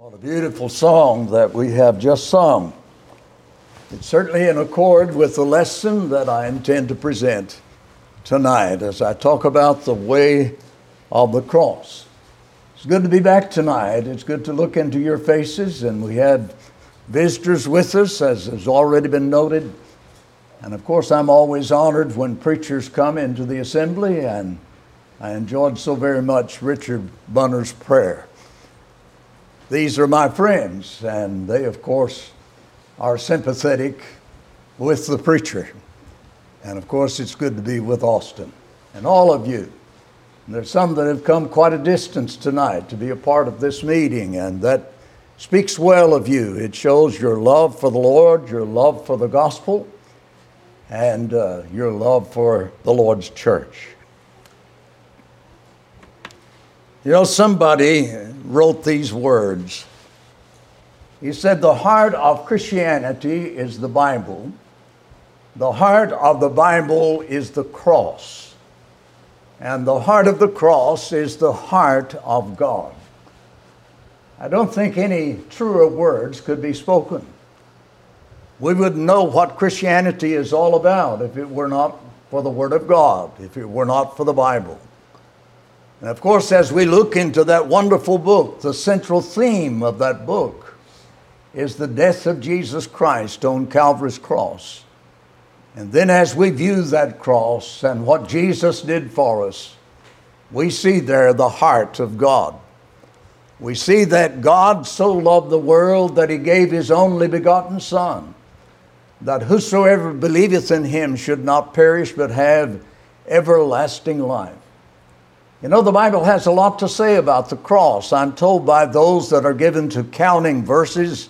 What a beautiful song that we have just sung. It's certainly in accord with the lesson that I intend to present tonight as I talk about the way of the cross. It's good to be back tonight. It's good to look into your faces, and we had visitors with us, as has already been noted. And of course, I'm always honored when preachers come into the assembly, and I enjoyed so very much Richard Bunner's prayer. These are my friends, and they, of course, are sympathetic with the preacher. And of course, it's good to be with Austin and all of you. And there's some that have come quite a distance tonight to be a part of this meeting, and that speaks well of you. It shows your love for the Lord, your love for the gospel, and uh, your love for the Lord's church. You know, somebody wrote these words. He said, The heart of Christianity is the Bible, the heart of the Bible is the cross, and the heart of the cross is the heart of God. I don't think any truer words could be spoken. We wouldn't know what Christianity is all about if it were not for the Word of God, if it were not for the Bible. And of course, as we look into that wonderful book, the central theme of that book is the death of Jesus Christ on Calvary's cross. And then, as we view that cross and what Jesus did for us, we see there the heart of God. We see that God so loved the world that he gave his only begotten Son, that whosoever believeth in him should not perish but have everlasting life. You know, the Bible has a lot to say about the cross. I'm told by those that are given to counting verses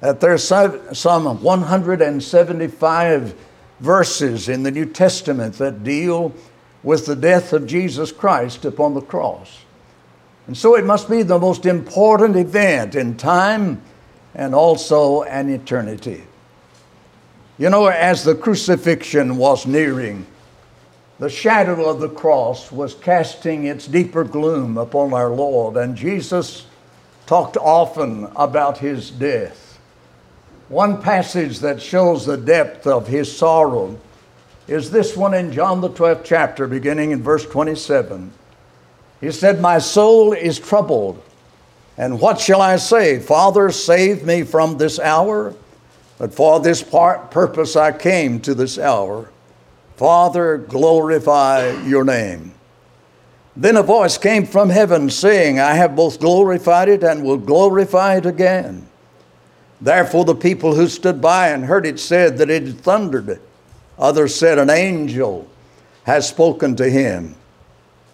that there's some 175 verses in the New Testament that deal with the death of Jesus Christ upon the cross. And so it must be the most important event in time and also an eternity. You know, as the crucifixion was nearing, the shadow of the cross was casting its deeper gloom upon our Lord, and Jesus talked often about his death. One passage that shows the depth of his sorrow is this one in John the 12th chapter, beginning in verse 27. He said, My soul is troubled, and what shall I say? Father, save me from this hour. But for this part, purpose I came to this hour. Father, glorify your name. Then a voice came from heaven saying, I have both glorified it and will glorify it again. Therefore, the people who stood by and heard it said that it thundered. Others said, An angel has spoken to him.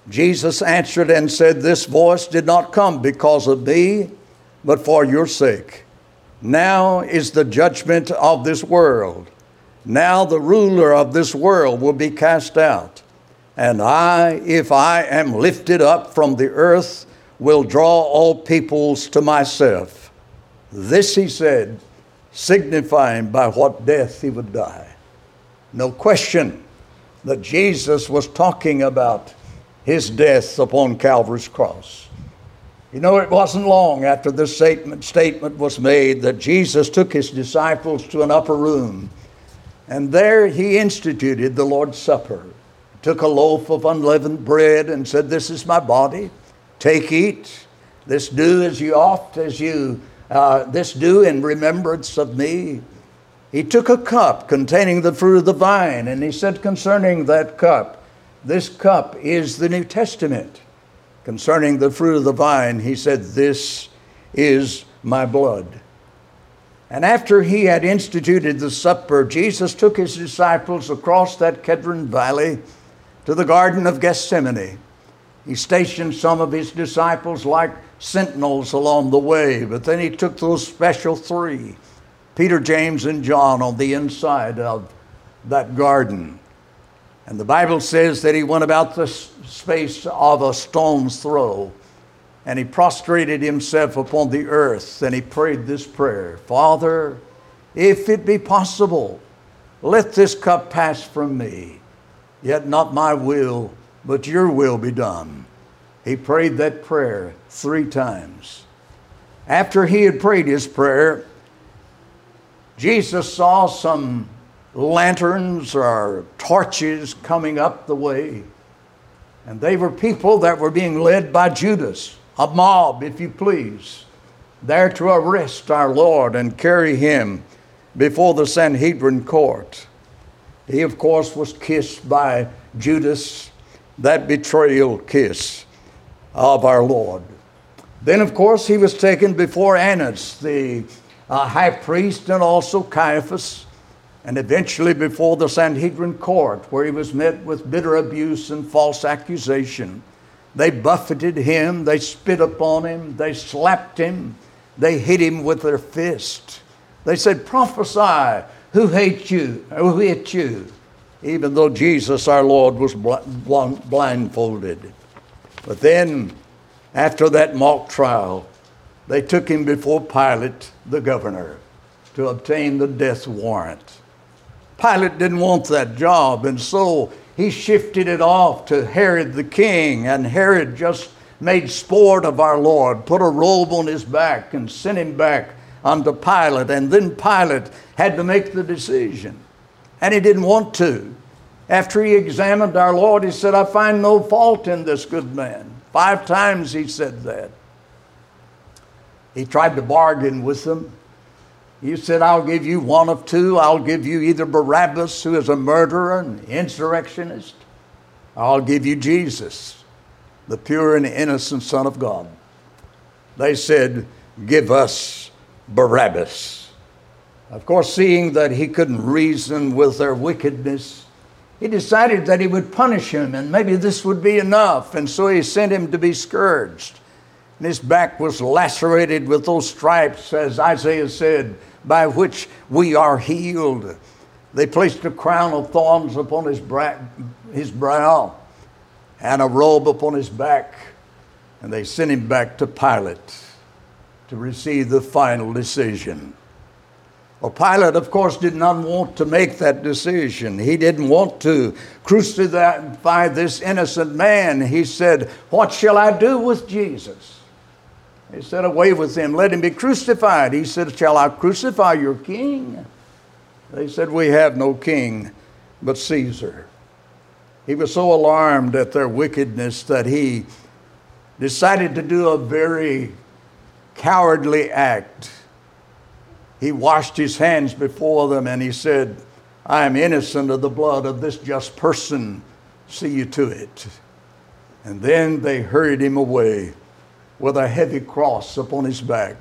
Jesus answered and said, This voice did not come because of me, but for your sake. Now is the judgment of this world. Now the ruler of this world will be cast out. And I, if I am lifted up from the earth, will draw all peoples to myself. This he said, signifying by what death he would die. No question that Jesus was talking about his death upon Calvary's cross. You know, it wasn't long after this statement, statement was made that Jesus took his disciples to an upper room and there he instituted the Lord's Supper. Took a loaf of unleavened bread and said, This is my body. Take, eat. This do as you oft as you, uh, this do in remembrance of me. He took a cup containing the fruit of the vine, and he said concerning that cup, This cup is the New Testament. Concerning the fruit of the vine, he said, This is my blood. And after he had instituted the supper, Jesus took his disciples across that Kedron Valley to the Garden of Gethsemane. He stationed some of his disciples like sentinels along the way, but then he took those special three Peter, James, and John on the inside of that garden. And the Bible says that he went about the space of a stone's throw and he prostrated himself upon the earth and he prayed this prayer Father, if it be possible, let this cup pass from me, yet not my will, but your will be done. He prayed that prayer three times. After he had prayed his prayer, Jesus saw some lanterns or torches coming up the way. And they were people that were being led by Judas, a mob, if you please, there to arrest our Lord and carry him before the Sanhedrin court. He, of course, was kissed by Judas, that betrayal kiss of our Lord. Then, of course, he was taken before Annas, the uh, high priest, and also Caiaphas, and eventually before the Sanhedrin court, where he was met with bitter abuse and false accusation. They buffeted him, they spit upon him, they slapped him, they hit him with their fist. They said, Prophesy, who hates you? Who hit you? Even though Jesus our Lord was blindfolded. But then, after that mock trial, they took him before Pilate, the governor, to obtain the death warrant. Pilate didn't want that job, and so he shifted it off to Herod the king, and Herod just made sport of our Lord, put a robe on his back, and sent him back unto Pilate. And then Pilate had to make the decision, and he didn't want to. After he examined our Lord, he said, I find no fault in this good man. Five times he said that. He tried to bargain with them. He said, I'll give you one of two. I'll give you either Barabbas, who is a murderer and insurrectionist, I'll give you Jesus, the pure and innocent Son of God. They said, Give us Barabbas. Of course, seeing that he couldn't reason with their wickedness, he decided that he would punish him and maybe this would be enough. And so he sent him to be scourged. And his back was lacerated with those stripes, as Isaiah said, by which we are healed. They placed a crown of thorns upon his, bra- his brow and a robe upon his back, and they sent him back to Pilate to receive the final decision. Well, Pilate, of course, did not want to make that decision. He didn't want to crucify this innocent man. He said, What shall I do with Jesus? He said, Away with him, let him be crucified. He said, Shall I crucify your king? They said, We have no king but Caesar. He was so alarmed at their wickedness that he decided to do a very cowardly act. He washed his hands before them and he said, I am innocent of the blood of this just person. See you to it. And then they hurried him away with a heavy cross upon his back.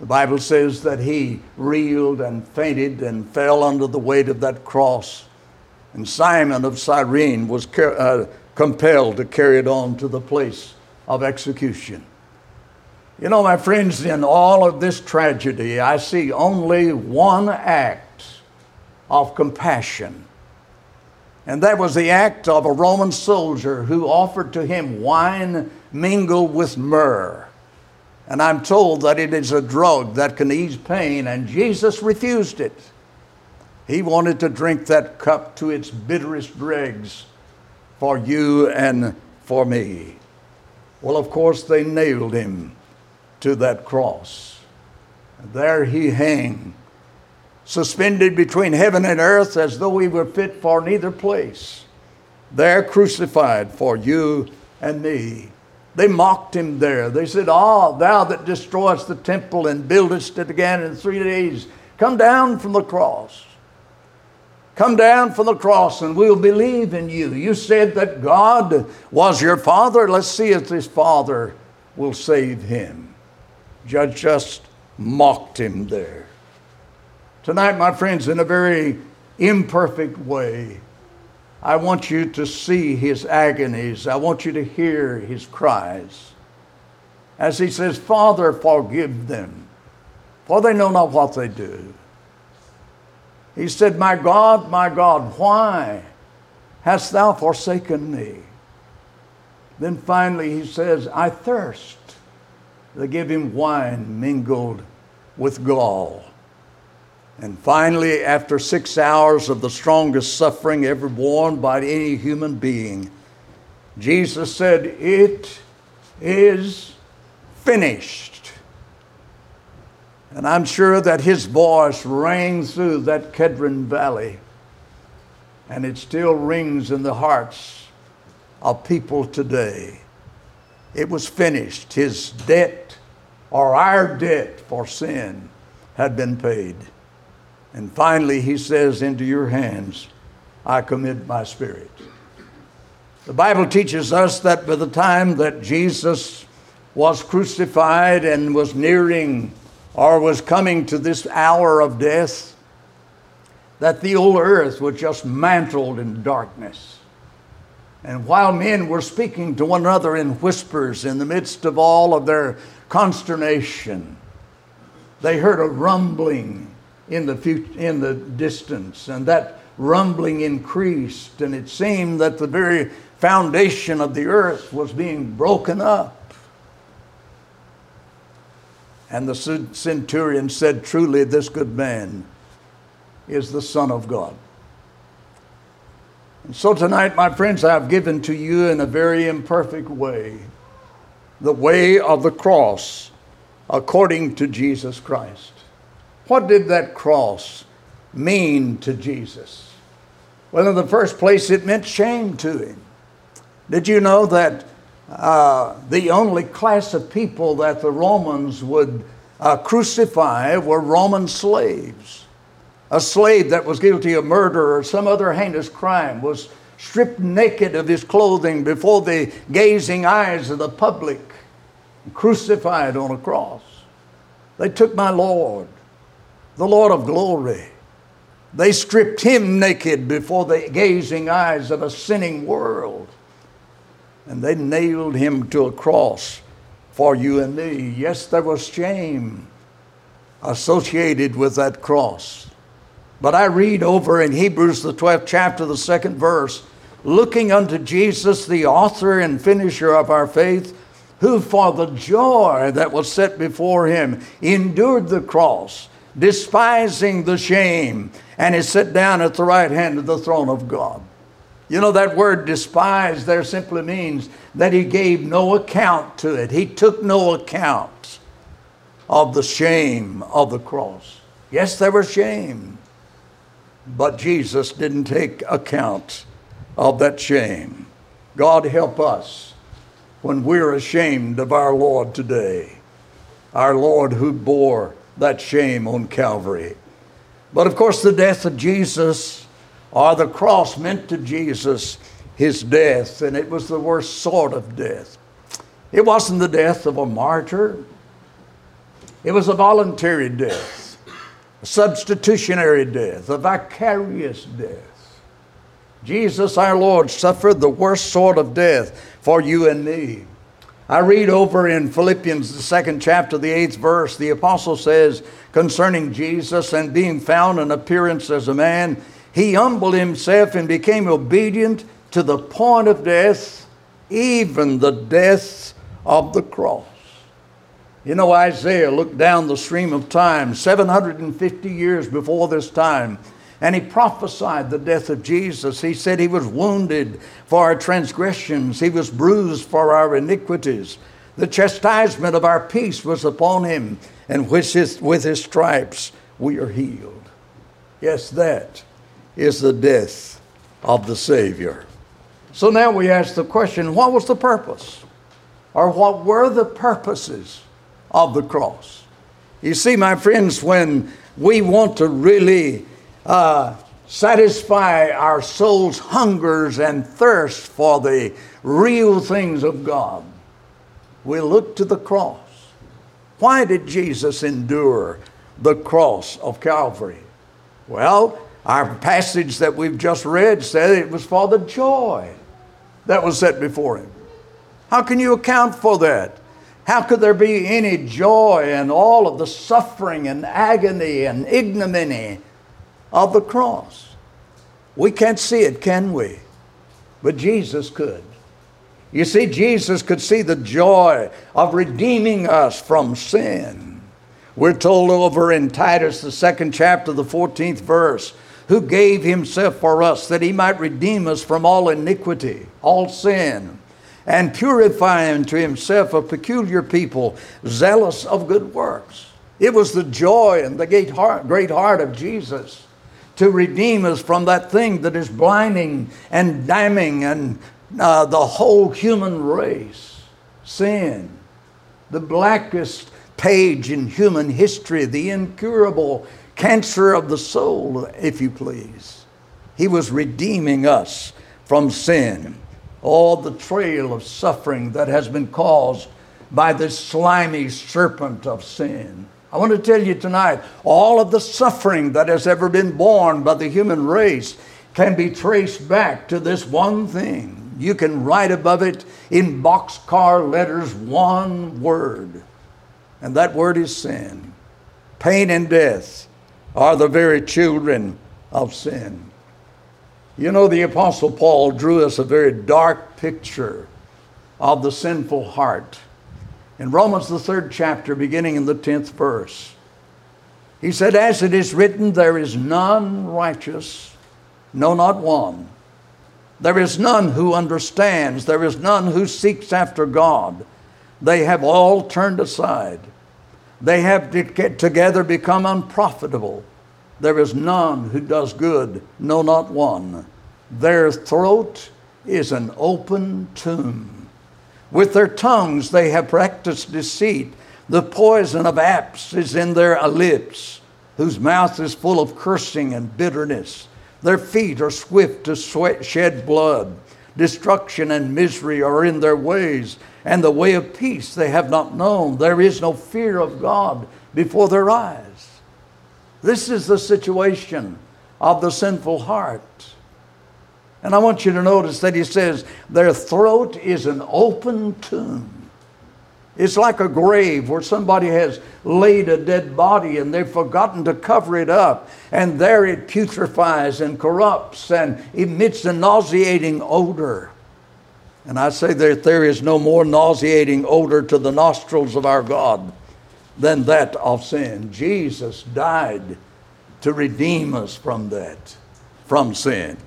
The Bible says that he reeled and fainted and fell under the weight of that cross. And Simon of Cyrene was uh, compelled to carry it on to the place of execution. You know, my friends, in all of this tragedy, I see only one act of compassion. And that was the act of a Roman soldier who offered to him wine mingled with myrrh. And I'm told that it is a drug that can ease pain, and Jesus refused it. He wanted to drink that cup to its bitterest dregs for you and for me. Well, of course, they nailed him to that cross. There he hung, suspended between heaven and earth as though he were fit for neither place. There crucified for you and me. They mocked him there. They said, Ah, thou that destroyest the temple and buildest it again in three days, come down from the cross. Come down from the cross and we'll believe in you. You said that God was your father. Let's see if this father will save him. Judge just mocked him there. Tonight, my friends, in a very imperfect way, I want you to see his agonies. I want you to hear his cries. As he says, Father, forgive them, for they know not what they do. He said, My God, my God, why hast thou forsaken me? Then finally he says, I thirst. They give him wine mingled with gall. And finally, after six hours of the strongest suffering ever borne by any human being, Jesus said, It is finished. And I'm sure that his voice rang through that Kedron Valley. And it still rings in the hearts of people today. It was finished. His debt, or our debt for sin, had been paid. And finally, he says, Into your hands I commit my spirit. The Bible teaches us that by the time that Jesus was crucified and was nearing or was coming to this hour of death, that the old earth was just mantled in darkness. And while men were speaking to one another in whispers in the midst of all of their consternation, they heard a rumbling in the, future, in the distance, and that rumbling increased, and it seemed that the very foundation of the earth was being broken up. And the centurion said, Truly, this good man is the Son of God. And so tonight, my friends, I have given to you in a very imperfect way the way of the cross according to Jesus Christ. What did that cross mean to Jesus? Well, in the first place, it meant shame to him. Did you know that uh, the only class of people that the Romans would uh, crucify were Roman slaves? A slave that was guilty of murder or some other heinous crime was stripped naked of his clothing before the gazing eyes of the public, crucified on a cross. They took my Lord, the Lord of glory. They stripped him naked before the gazing eyes of a sinning world. And they nailed him to a cross for you and me. Yes, there was shame associated with that cross. But I read over in Hebrews, the 12th chapter, the second verse, looking unto Jesus, the author and finisher of our faith, who for the joy that was set before him endured the cross, despising the shame, and is set down at the right hand of the throne of God. You know, that word despise there simply means that he gave no account to it. He took no account of the shame of the cross. Yes, there was shame, but Jesus didn't take account of that shame. God help us when we're ashamed of our Lord today, our Lord who bore that shame on Calvary. But of course, the death of Jesus or the cross meant to Jesus his death, and it was the worst sort of death. It wasn't the death of a martyr, it was a voluntary death, a substitutionary death, a vicarious death. Jesus, our Lord, suffered the worst sort of death for you and me. I read over in Philippians, the second chapter, the eighth verse, the apostle says concerning Jesus and being found in appearance as a man, he humbled himself and became obedient to the point of death, even the death of the cross. You know, Isaiah looked down the stream of time 750 years before this time and he prophesied the death of Jesus. He said he was wounded for our transgressions, he was bruised for our iniquities. The chastisement of our peace was upon him, and with his, with his stripes we are healed. Yes, that is the death of the Savior. So now we ask the question what was the purpose? Or what were the purposes of the cross? You see, my friends, when we want to really uh, satisfy our soul's hungers and thirst for the real things of God, we look to the cross. Why did Jesus endure the cross of Calvary? Well, our passage that we've just read said it was for the joy that was set before him. How can you account for that? How could there be any joy in all of the suffering and agony and ignominy of the cross. We can't see it, can we? But Jesus could. You see, Jesus could see the joy of redeeming us from sin. We're told over in Titus, the second chapter, the 14th verse, who gave himself for us that he might redeem us from all iniquity, all sin, and purify unto himself a peculiar people, zealous of good works. It was the joy and the great heart, great heart of Jesus to redeem us from that thing that is blinding and damning and uh, the whole human race sin, the blackest page in human history, the incurable cancer of the soul, if you please. He was redeeming us from sin. All the trail of suffering that has been caused by this slimy serpent of sin. I want to tell you tonight all of the suffering that has ever been borne by the human race can be traced back to this one thing. You can write above it in boxcar letters one word, and that word is sin. Pain and death are the very children of sin. You know, the Apostle Paul drew us a very dark picture of the sinful heart. In Romans, the third chapter, beginning in the 10th verse, he said, As it is written, there is none righteous, no, not one. There is none who understands, there is none who seeks after God. They have all turned aside. They have together become unprofitable. There is none who does good, no, not one. Their throat is an open tomb. With their tongues they have practiced deceit. The poison of apes is in their lips, whose mouth is full of cursing and bitterness. Their feet are swift to sweat, shed blood. Destruction and misery are in their ways, and the way of peace they have not known. There is no fear of God before their eyes. This is the situation of the sinful heart. And I want you to notice that he says, their throat is an open tomb. It's like a grave where somebody has laid a dead body and they've forgotten to cover it up. And there it putrefies and corrupts and emits a nauseating odor. And I say that there is no more nauseating odor to the nostrils of our God than that of sin. Jesus died to redeem us from that, from sin.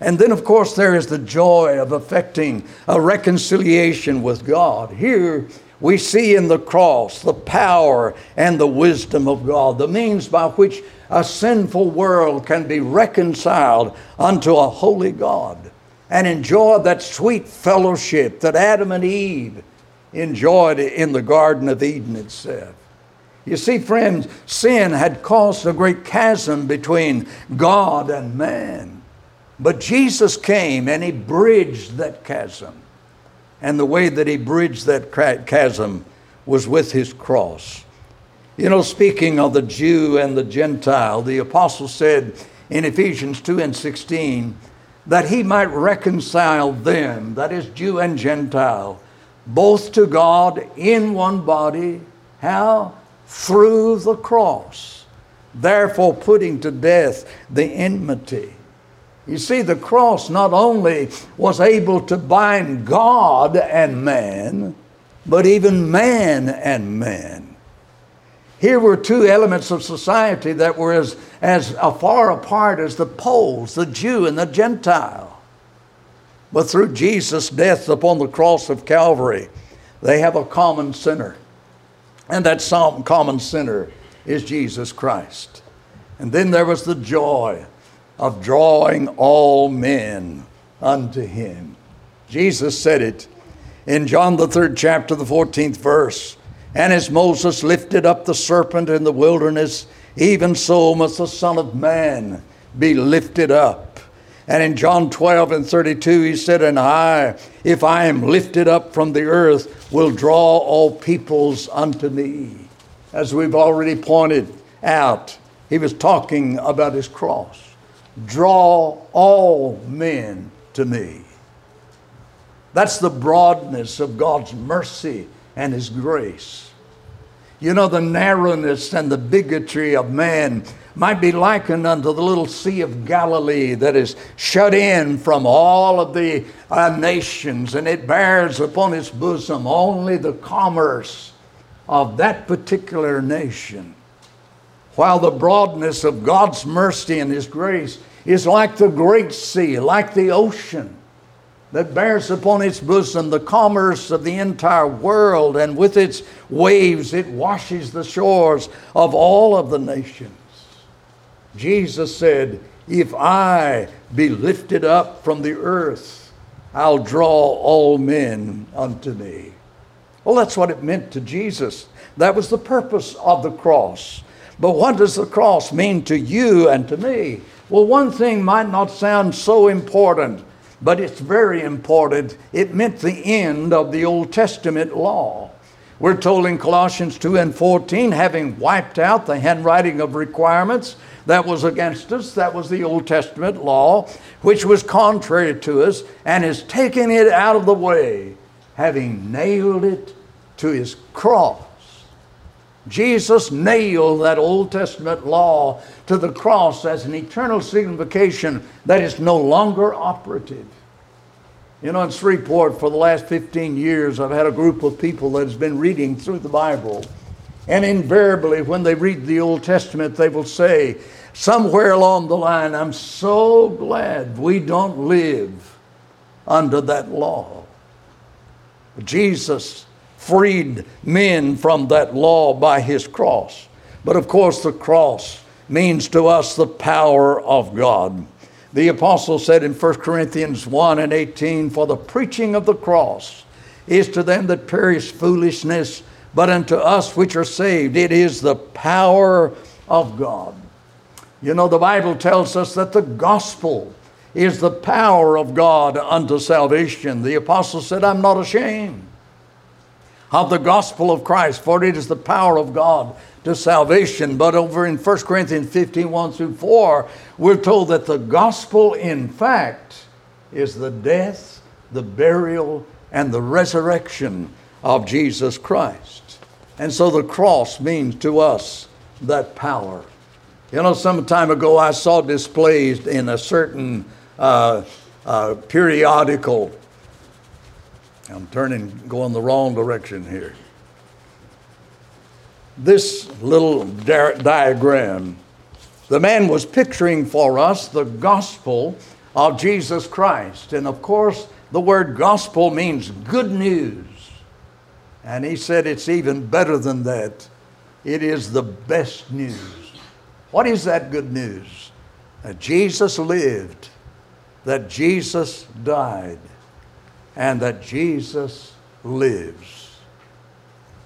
And then, of course, there is the joy of effecting a reconciliation with God. Here we see in the cross the power and the wisdom of God, the means by which a sinful world can be reconciled unto a holy God and enjoy that sweet fellowship that Adam and Eve enjoyed in the Garden of Eden itself. You see, friends, sin had caused a great chasm between God and man. But Jesus came and he bridged that chasm. And the way that he bridged that chasm was with his cross. You know, speaking of the Jew and the Gentile, the apostle said in Ephesians 2 and 16 that he might reconcile them, that is, Jew and Gentile, both to God in one body. How? through the cross, therefore putting to death the enmity. You see, the cross not only was able to bind God and man, but even man and man. Here were two elements of society that were as, as far apart as the poles, the Jew and the Gentile. But through Jesus' death upon the cross of Calvary, they have a common sinner. And that common sinner is Jesus Christ. And then there was the joy of drawing all men unto him. Jesus said it in John the third chapter, the 14th verse. And as Moses lifted up the serpent in the wilderness, even so must the Son of Man be lifted up. And in John 12 and 32, he said, And I, if I am lifted up from the earth, will draw all peoples unto me. As we've already pointed out, he was talking about his cross. Draw all men to me. That's the broadness of God's mercy and his grace. You know, the narrowness and the bigotry of man might be likened unto the little Sea of Galilee that is shut in from all of the uh, nations, and it bears upon its bosom only the commerce of that particular nation. While the broadness of God's mercy and His grace is like the great sea, like the ocean. that bears upon its bosom the commerce of the entire world, and with its waves it washes the shores of all of the nations. Jesus said, If I be lifted up from the earth, I'll draw all men unto me. Well, that's what it meant to Jesus. That was the purpose of the cross. But what does the cross mean to you and to me? Well, one thing might not sound so important, but it's very important. It meant the end of the Old Testament law. We're told in Colossians 2 and 14, having wiped out the handwriting of requirements that was against us, that was the Old Testament law, which was contrary to us, and has taken it out of the way, having nailed it to his cross. Jesus nailed that Old Testament law to the cross as an eternal signification that is no longer operative. You know, in Shreveport for the last 15 years, I've had a group of people that has been reading through the Bible. And invariably, when they read the Old Testament, they will say, somewhere along the line, I'm so glad we don't live under that law. Jesus freed men from that law by his cross. But of course, the cross means to us the power of God. The apostle said in 1 Corinthians 1 and 18, For the preaching of the cross is to them that perish foolishness, but unto us which are saved, it is the power of God. You know, the Bible tells us that the gospel is the power of God unto salvation. The apostle said, I'm not ashamed of the gospel of Christ, for it is the power of God to salvation. But over in 1 Corinthians 15 1 through 4, we're told that the gospel, in fact, is the death, the burial, and the resurrection of Jesus Christ. And so the cross means to us that power. You know, some time ago I saw displayed in a certain uh, uh, periodical I'm turning, going the wrong direction here. This little di- diagram, the man was picturing for us the gospel of Jesus Christ. And of course, the word gospel means good news. And he said it's even better than that. It is the best news. What is that good news? That Jesus lived, that Jesus died, and that Jesus lives.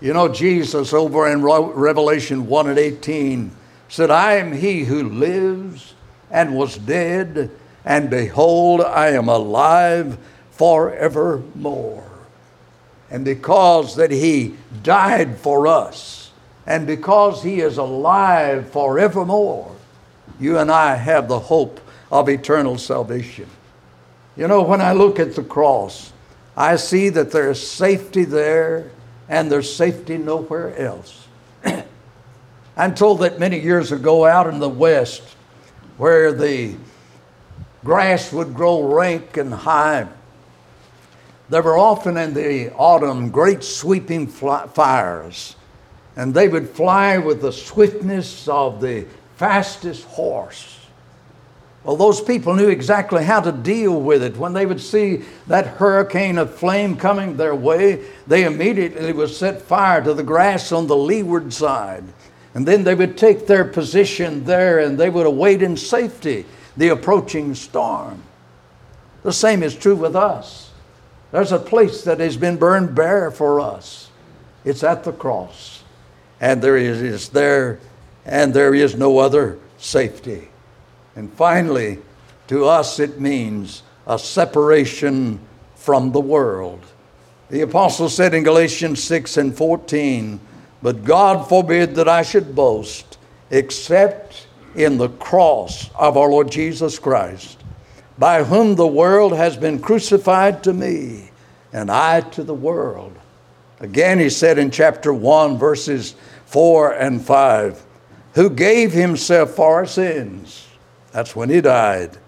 You know, Jesus over in Revelation 1 and 18 said, I am he who lives and was dead, and behold, I am alive forevermore. And because that he died for us, and because he is alive forevermore, you and I have the hope of eternal salvation. You know, when I look at the cross, I see that there's safety there and there's safety nowhere else. I'm told that many years ago out in the West, where the grass would grow rank and high, there were often in the autumn great sweeping fires, and they would fly with the swiftness of the fastest horse. Well, those people knew exactly how to deal with it. When they would see that hurricane of flame coming their way, they immediately would set fire to the grass on the leeward side. And then they would take their position there and they would await in safety the approaching storm. The same is true with us. There's a place that has been burned bare for us. It's at the cross. And there is, there, and there is no other safety. And finally, to us it means a separation from the world. The apostle said in Galatians 6 and 14, But God forbid that I should boast except in the cross of our Lord Jesus Christ, by whom the world has been crucified to me, and I to the world. Again, he said in chapter 1, verses 4 and 5, Who gave himself for our sins that's when he died.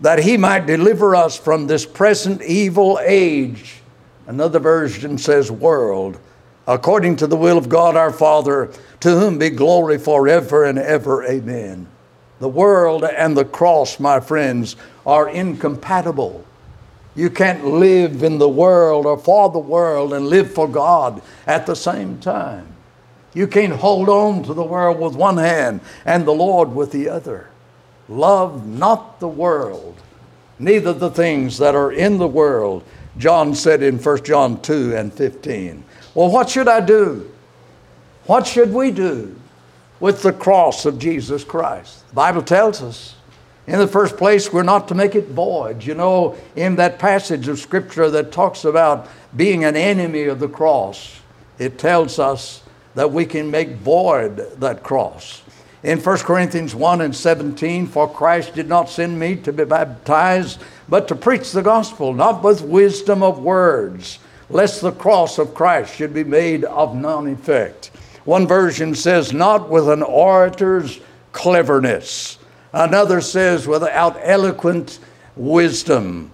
That he might deliver us from this present evil age. Another version says world. According to the will of God our Father, to whom be glory forever and ever. Amen. The world and the cross, my friends, are incompatible. You can't live in the world or for the world and live for God at the same time. You can't hold on to the world with one hand and the Lord with the other. Love not the world, neither the things that are in the world. John said in 1 John 2 and 15. Well, what should I do? What should we do with the cross of Jesus Christ? The Bible tells us. In the first place, we're not to make it void. You know, in that passage of Scripture that talks about being an enemy of the cross, it tells us that we can make void that cross. In 1 Corinthians 1 and 17, for Christ did not send me to be baptized, but to preach the gospel, not with wisdom of words, lest the cross of Christ should be made of none effect. One version says, not with an orator's cleverness. Another says, without eloquent wisdom.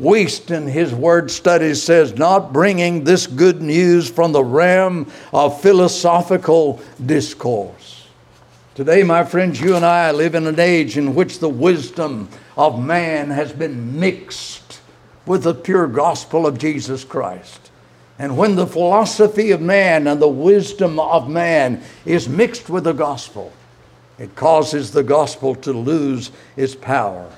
Wuest in his word studies says, not bringing this good news from the realm of philosophical discourse. Today, my friends, you and I live in an age in which the wisdom of man has been mixed with the pure gospel of Jesus Christ. And when the philosophy of man and the wisdom of man is mixed with the gospel, it causes the gospel to lose its power.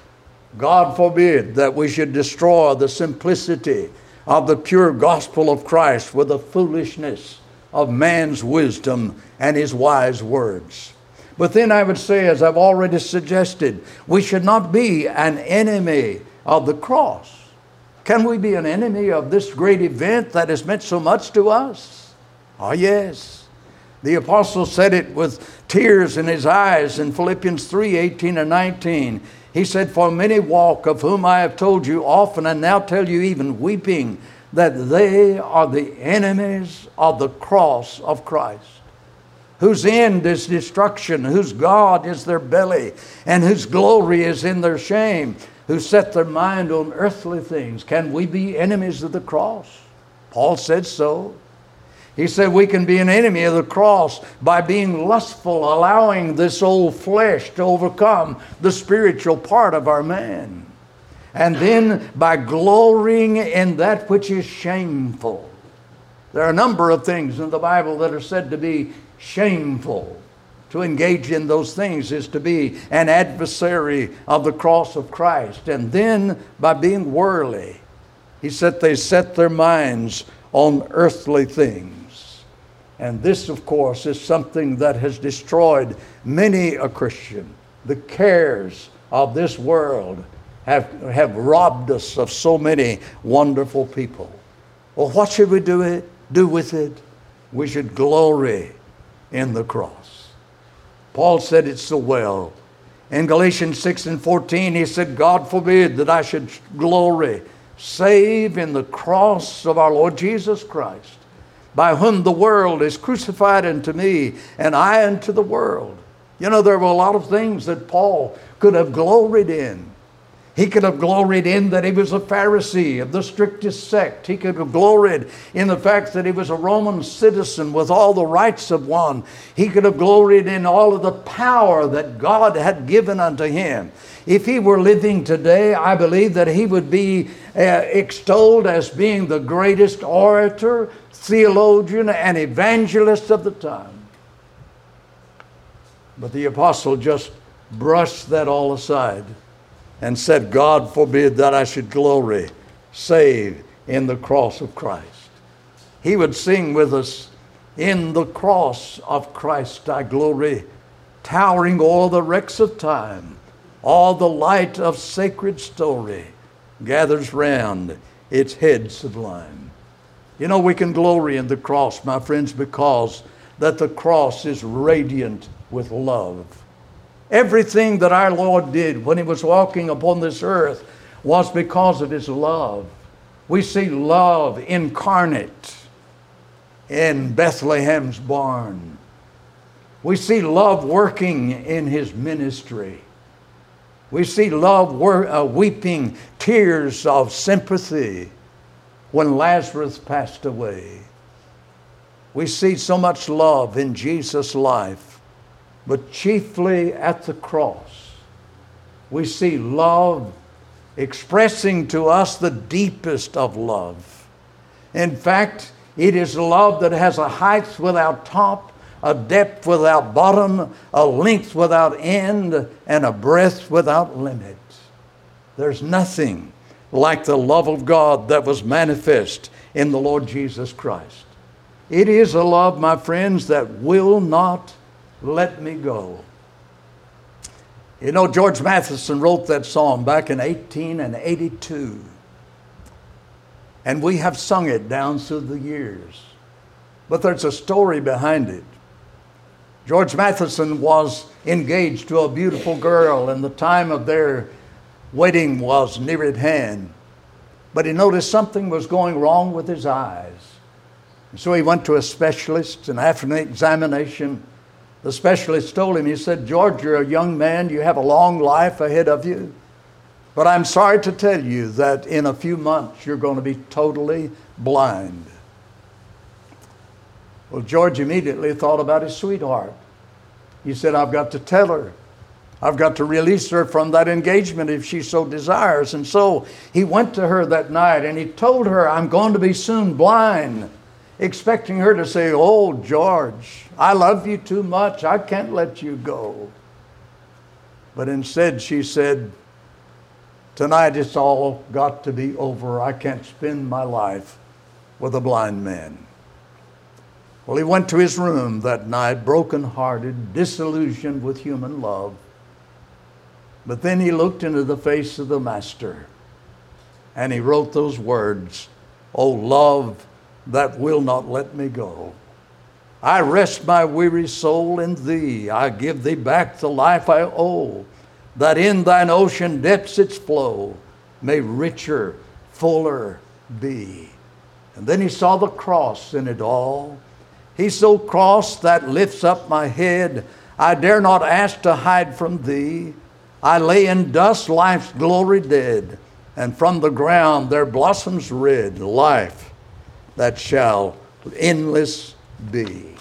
God forbid that we should destroy the simplicity of the pure gospel of Christ with the foolishness of man's wisdom and his wise words. But then I would say, as I've already suggested, we should not be an enemy of the cross. Can we be an enemy of this great event that has meant so much to us? Oh, yes. The apostle said it with tears in his eyes in Philippians 3 18 and 19. He said, For many walk, of whom I have told you often, and now tell you even weeping, that they are the enemies of the cross of Christ, whose end is destruction, whose God is their belly, and whose glory is in their shame, who set their mind on earthly things. Can we be enemies of the cross? Paul said so. He said we can be an enemy of the cross by being lustful, allowing this old flesh to overcome the spiritual part of our man. And then by glorying in that which is shameful. There are a number of things in the Bible that are said to be shameful. To engage in those things is to be an adversary of the cross of Christ. And then by being worldly, he said they set their minds on earthly things. And this, of course, is something that has destroyed many a Christian. The cares of this world have, have robbed us of so many wonderful people. Well, what should we do, it, do with it? We should glory in the cross. Paul said it so well. In Galatians 6 and 14, he said, God forbid that I should glory save in the cross of our Lord Jesus Christ by whom the world is crucified unto me, and I unto the world. You know, there were a lot of things that Paul could have gloried in. He could have gloried in that he was a Pharisee of the strictest sect. He could have gloried in the fact that he was a Roman citizen with all the rights of one. He could have gloried in all of the power that God had given unto him. If he were living today, I believe that he would be uh, extolled as being the greatest orator, theologian, and evangelist of the time. But the apostle just brushed that all aside and said, God forbid that I should glory save in the cross of Christ. He would sing with us, In the cross of Christ I glory, towering o'er the wrecks of time, all the light of sacred story gathers round its head sublime. You know, we can glory in the cross, my friends, because that the cross is radiant with love. Everything that our Lord did when he was walking upon this earth was because of his love. We see love incarnate in Bethlehem's barn. We see love working in his ministry. We see love wor- uh, weeping tears of sympathy when Lazarus passed away. We see so much love in Jesus' life, but chiefly at the cross. We see love expressing to us the deepest of love. In fact, it is love that has a height without top, a depth without bottom, a length without end, and a breadth without limit. There's nothing like the love of God that was manifest in the Lord Jesus Christ. It is a love, my friends, that will not let me go. You know, George Matheson wrote that song back in 1882. And we have sung it down through the years. But there's a story behind it. George Matheson was engaged to a beautiful girl, and the time of their wedding was near at hand. But he noticed something was going wrong with his eyes. And so he went to a specialist, and after an examination, the specialist told him, he said, George, you're a young man, you have a long life ahead of you. But I'm sorry to tell you that in a few months you're going to be totally blind. Well, George immediately thought about his sweetheart. He said, I've got to tell her. I've got to release her from that engagement if she so desires. And so he went to her that night and he told her, I'm going to be soon blind, expecting her to say, Oh, George, I love you too much. I can't let you go. But instead, she said, Tonight it's all got to be over. I can't spend my life with a blind man. Well, he went to his room that night, broken-hearted, disillusioned with human love. But then he looked into the face of the Master and he wrote those words, O love that will not let me go. I rest my weary soul in thee. I give thee back the life I owe that in thine ocean depths its flow may richer, fuller be. And then he saw the cross in it all. He so cross that lifts up my head. I dare not ask to hide from thee. I lay in dust, life's glory dead, and from the ground there blossoms red life that shall endless be.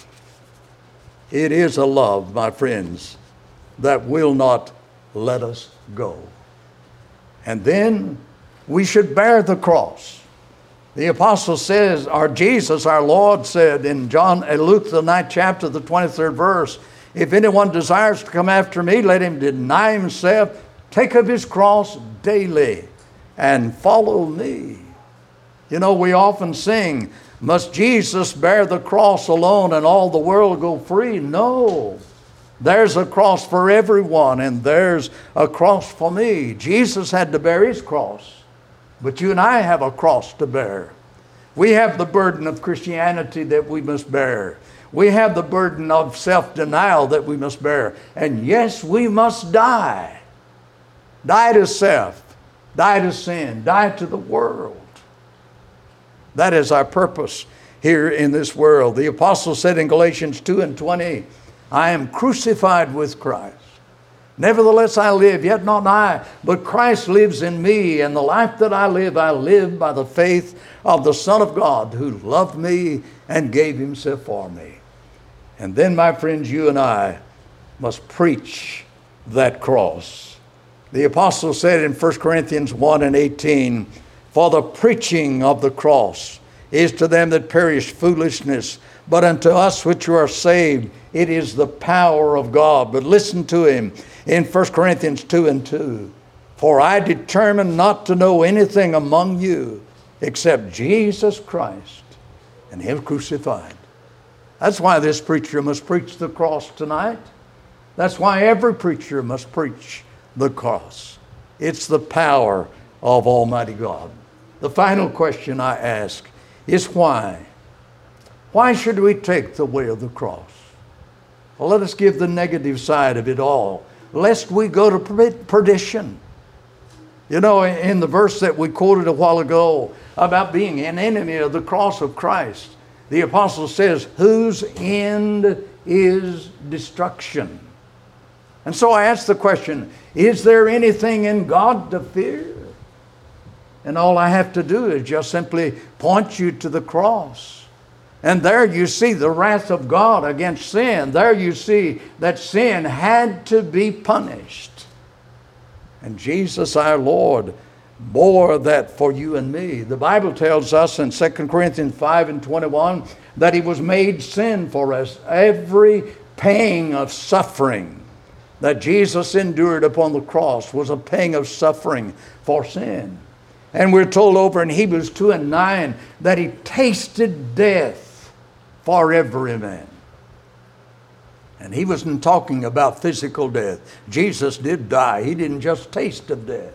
It is a love, my friends, that will not let us go. And then we should bear the cross. The apostle says, or Jesus, our Lord, said in John, uh, Luke, the ninth chapter, the 23rd verse, if anyone desires to come after me, let him deny himself, take up his cross daily, and follow me. You know, we often sing, Must Jesus bear the cross alone and all the world go free? No. There's a cross for everyone, and there's a cross for me. Jesus had to bear his cross, but you and I have a cross to bear. We have the burden of Christianity that we must bear. We have the burden of self denial that we must bear. And yes, we must die. Die to self, die to sin, die to the world. That is our purpose here in this world. The apostle said in Galatians 2 and 20, I am crucified with Christ. Nevertheless, I live, yet not I, but Christ lives in me, and the life that I live, I live by the faith of the Son of God who loved me and gave himself for me. And then, my friends, you and I must preach that cross. The apostle said in 1 Corinthians 1 and 18, For the preaching of the cross is to them that perish foolishness, but unto us which are saved, it is the power of God. But listen to him in 1 Corinthians 2 and 2. For I determined not to know anything among you except Jesus Christ and Him crucified. That's why this preacher must preach the cross tonight. That's why every preacher must preach the cross. It's the power of Almighty God. The final question I ask is why? Why should we take the way of the cross? Well, let us give the negative side of it all, lest we go to perdition. You know, in the verse that we quoted a while ago about being an enemy of the cross of Christ, the apostle says, whose end is destruction. And so I ask the question is there anything in God to fear? And all I have to do is just simply point you to the cross. And there you see the wrath of God against sin. There you see that sin had to be punished. And Jesus our Lord bore that for you and me. The Bible tells us in 2 Corinthians 5 and 21 that he was made sin for us. Every pang of suffering that Jesus endured upon the cross was a pang of suffering for sin. And we're told over in Hebrews 2 and 9 that he tasted death for every man. And he wasn't talking about physical death. Jesus did die, he didn't just taste of death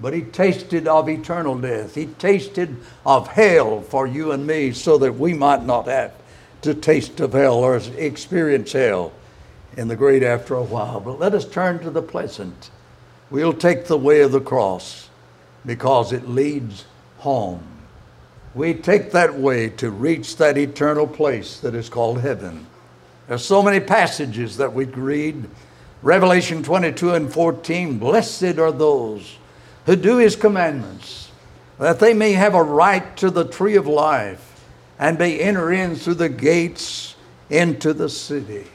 but he tasted of eternal death. He tasted of hell for you and me so that we might not have to taste of hell or experience hell in the great after a while. But let us turn to the pleasant. We'll take the way of the cross because it leads home. We take that way to reach that eternal place that is called heaven. There's so many passages that we read. Revelation 22 and 14 Blessed are those who do his commandments, that they may have a right to the tree of life and may enter in through the gates into the city.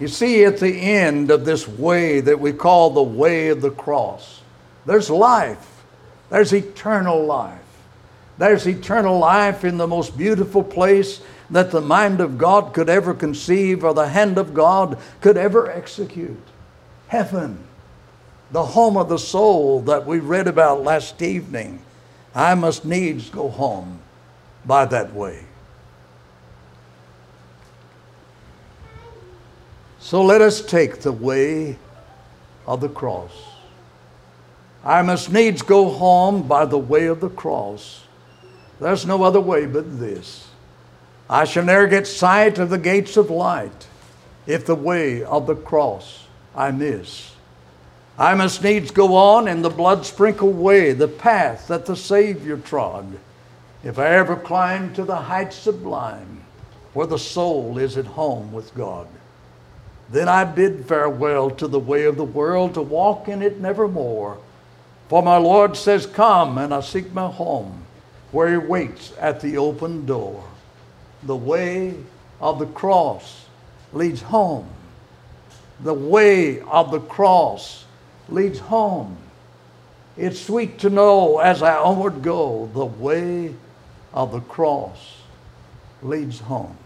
You see, at the end of this way that we call the way of the cross, there's life, there's eternal life. There's eternal life in the most beautiful place that the mind of God could ever conceive or the hand of God could ever execute heaven the home of the soul that we read about last evening. I must needs go home by that way. So let us take the way of the cross. I must needs go home by the way of the cross. There's no other way but this. I shall ne'er get sight of the gates of light if the way of the cross I miss. I must needs go on in the blood sprinkled way, the path that the Savior trod. If I ever climb to the heights sublime, where the soul is at home with God, then I bid farewell to the way of the world to walk in it nevermore. For my Lord says, Come, and I seek my home, where He waits at the open door. The way of the cross leads home. The way of the cross leads home. It's sweet to know as I onward go, the way of the cross leads home.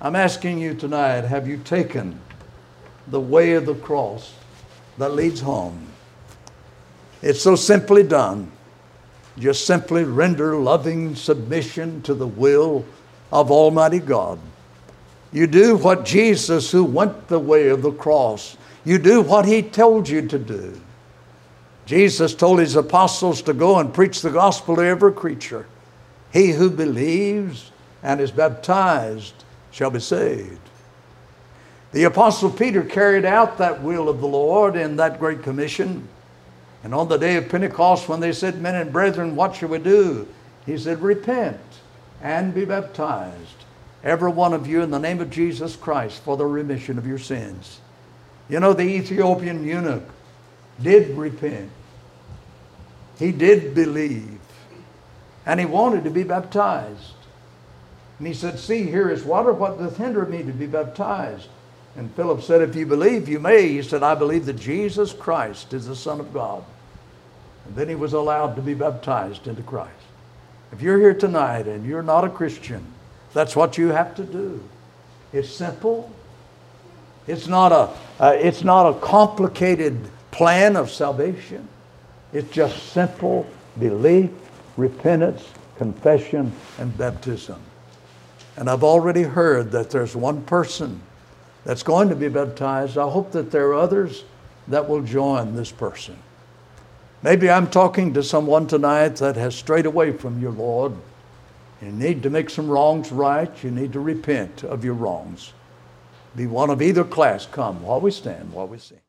I'm asking you tonight have you taken the way of the cross that leads home? It's so simply done. Just simply render loving submission to the will of Almighty God. You do what Jesus, who went the way of the cross, you do what he told you to do. Jesus told his apostles to go and preach the gospel to every creature. He who believes and is baptized shall be saved. The apostle Peter carried out that will of the Lord in that great commission. And on the day of Pentecost, when they said, Men and brethren, what shall we do? He said, Repent and be baptized, every one of you, in the name of Jesus Christ, for the remission of your sins. You know, the Ethiopian eunuch did repent, he did believe, and he wanted to be baptized. And he said, See, here is water. What doth hinder me to be baptized? And Philip said, If you believe, you may. He said, I believe that Jesus Christ is the Son of God. And then he was allowed to be baptized into Christ. If you're here tonight and you're not a Christian, that's what you have to do. It's simple, it's not a, uh, it's not a complicated plan of salvation. It's just simple belief, repentance, confession, and baptism. And I've already heard that there's one person that's going to be baptized. I hope that there are others that will join this person. Maybe I'm talking to someone tonight that has strayed away from your Lord. You need to make some wrongs right. You need to repent of your wrongs be one of either class come while we stand, while we sing.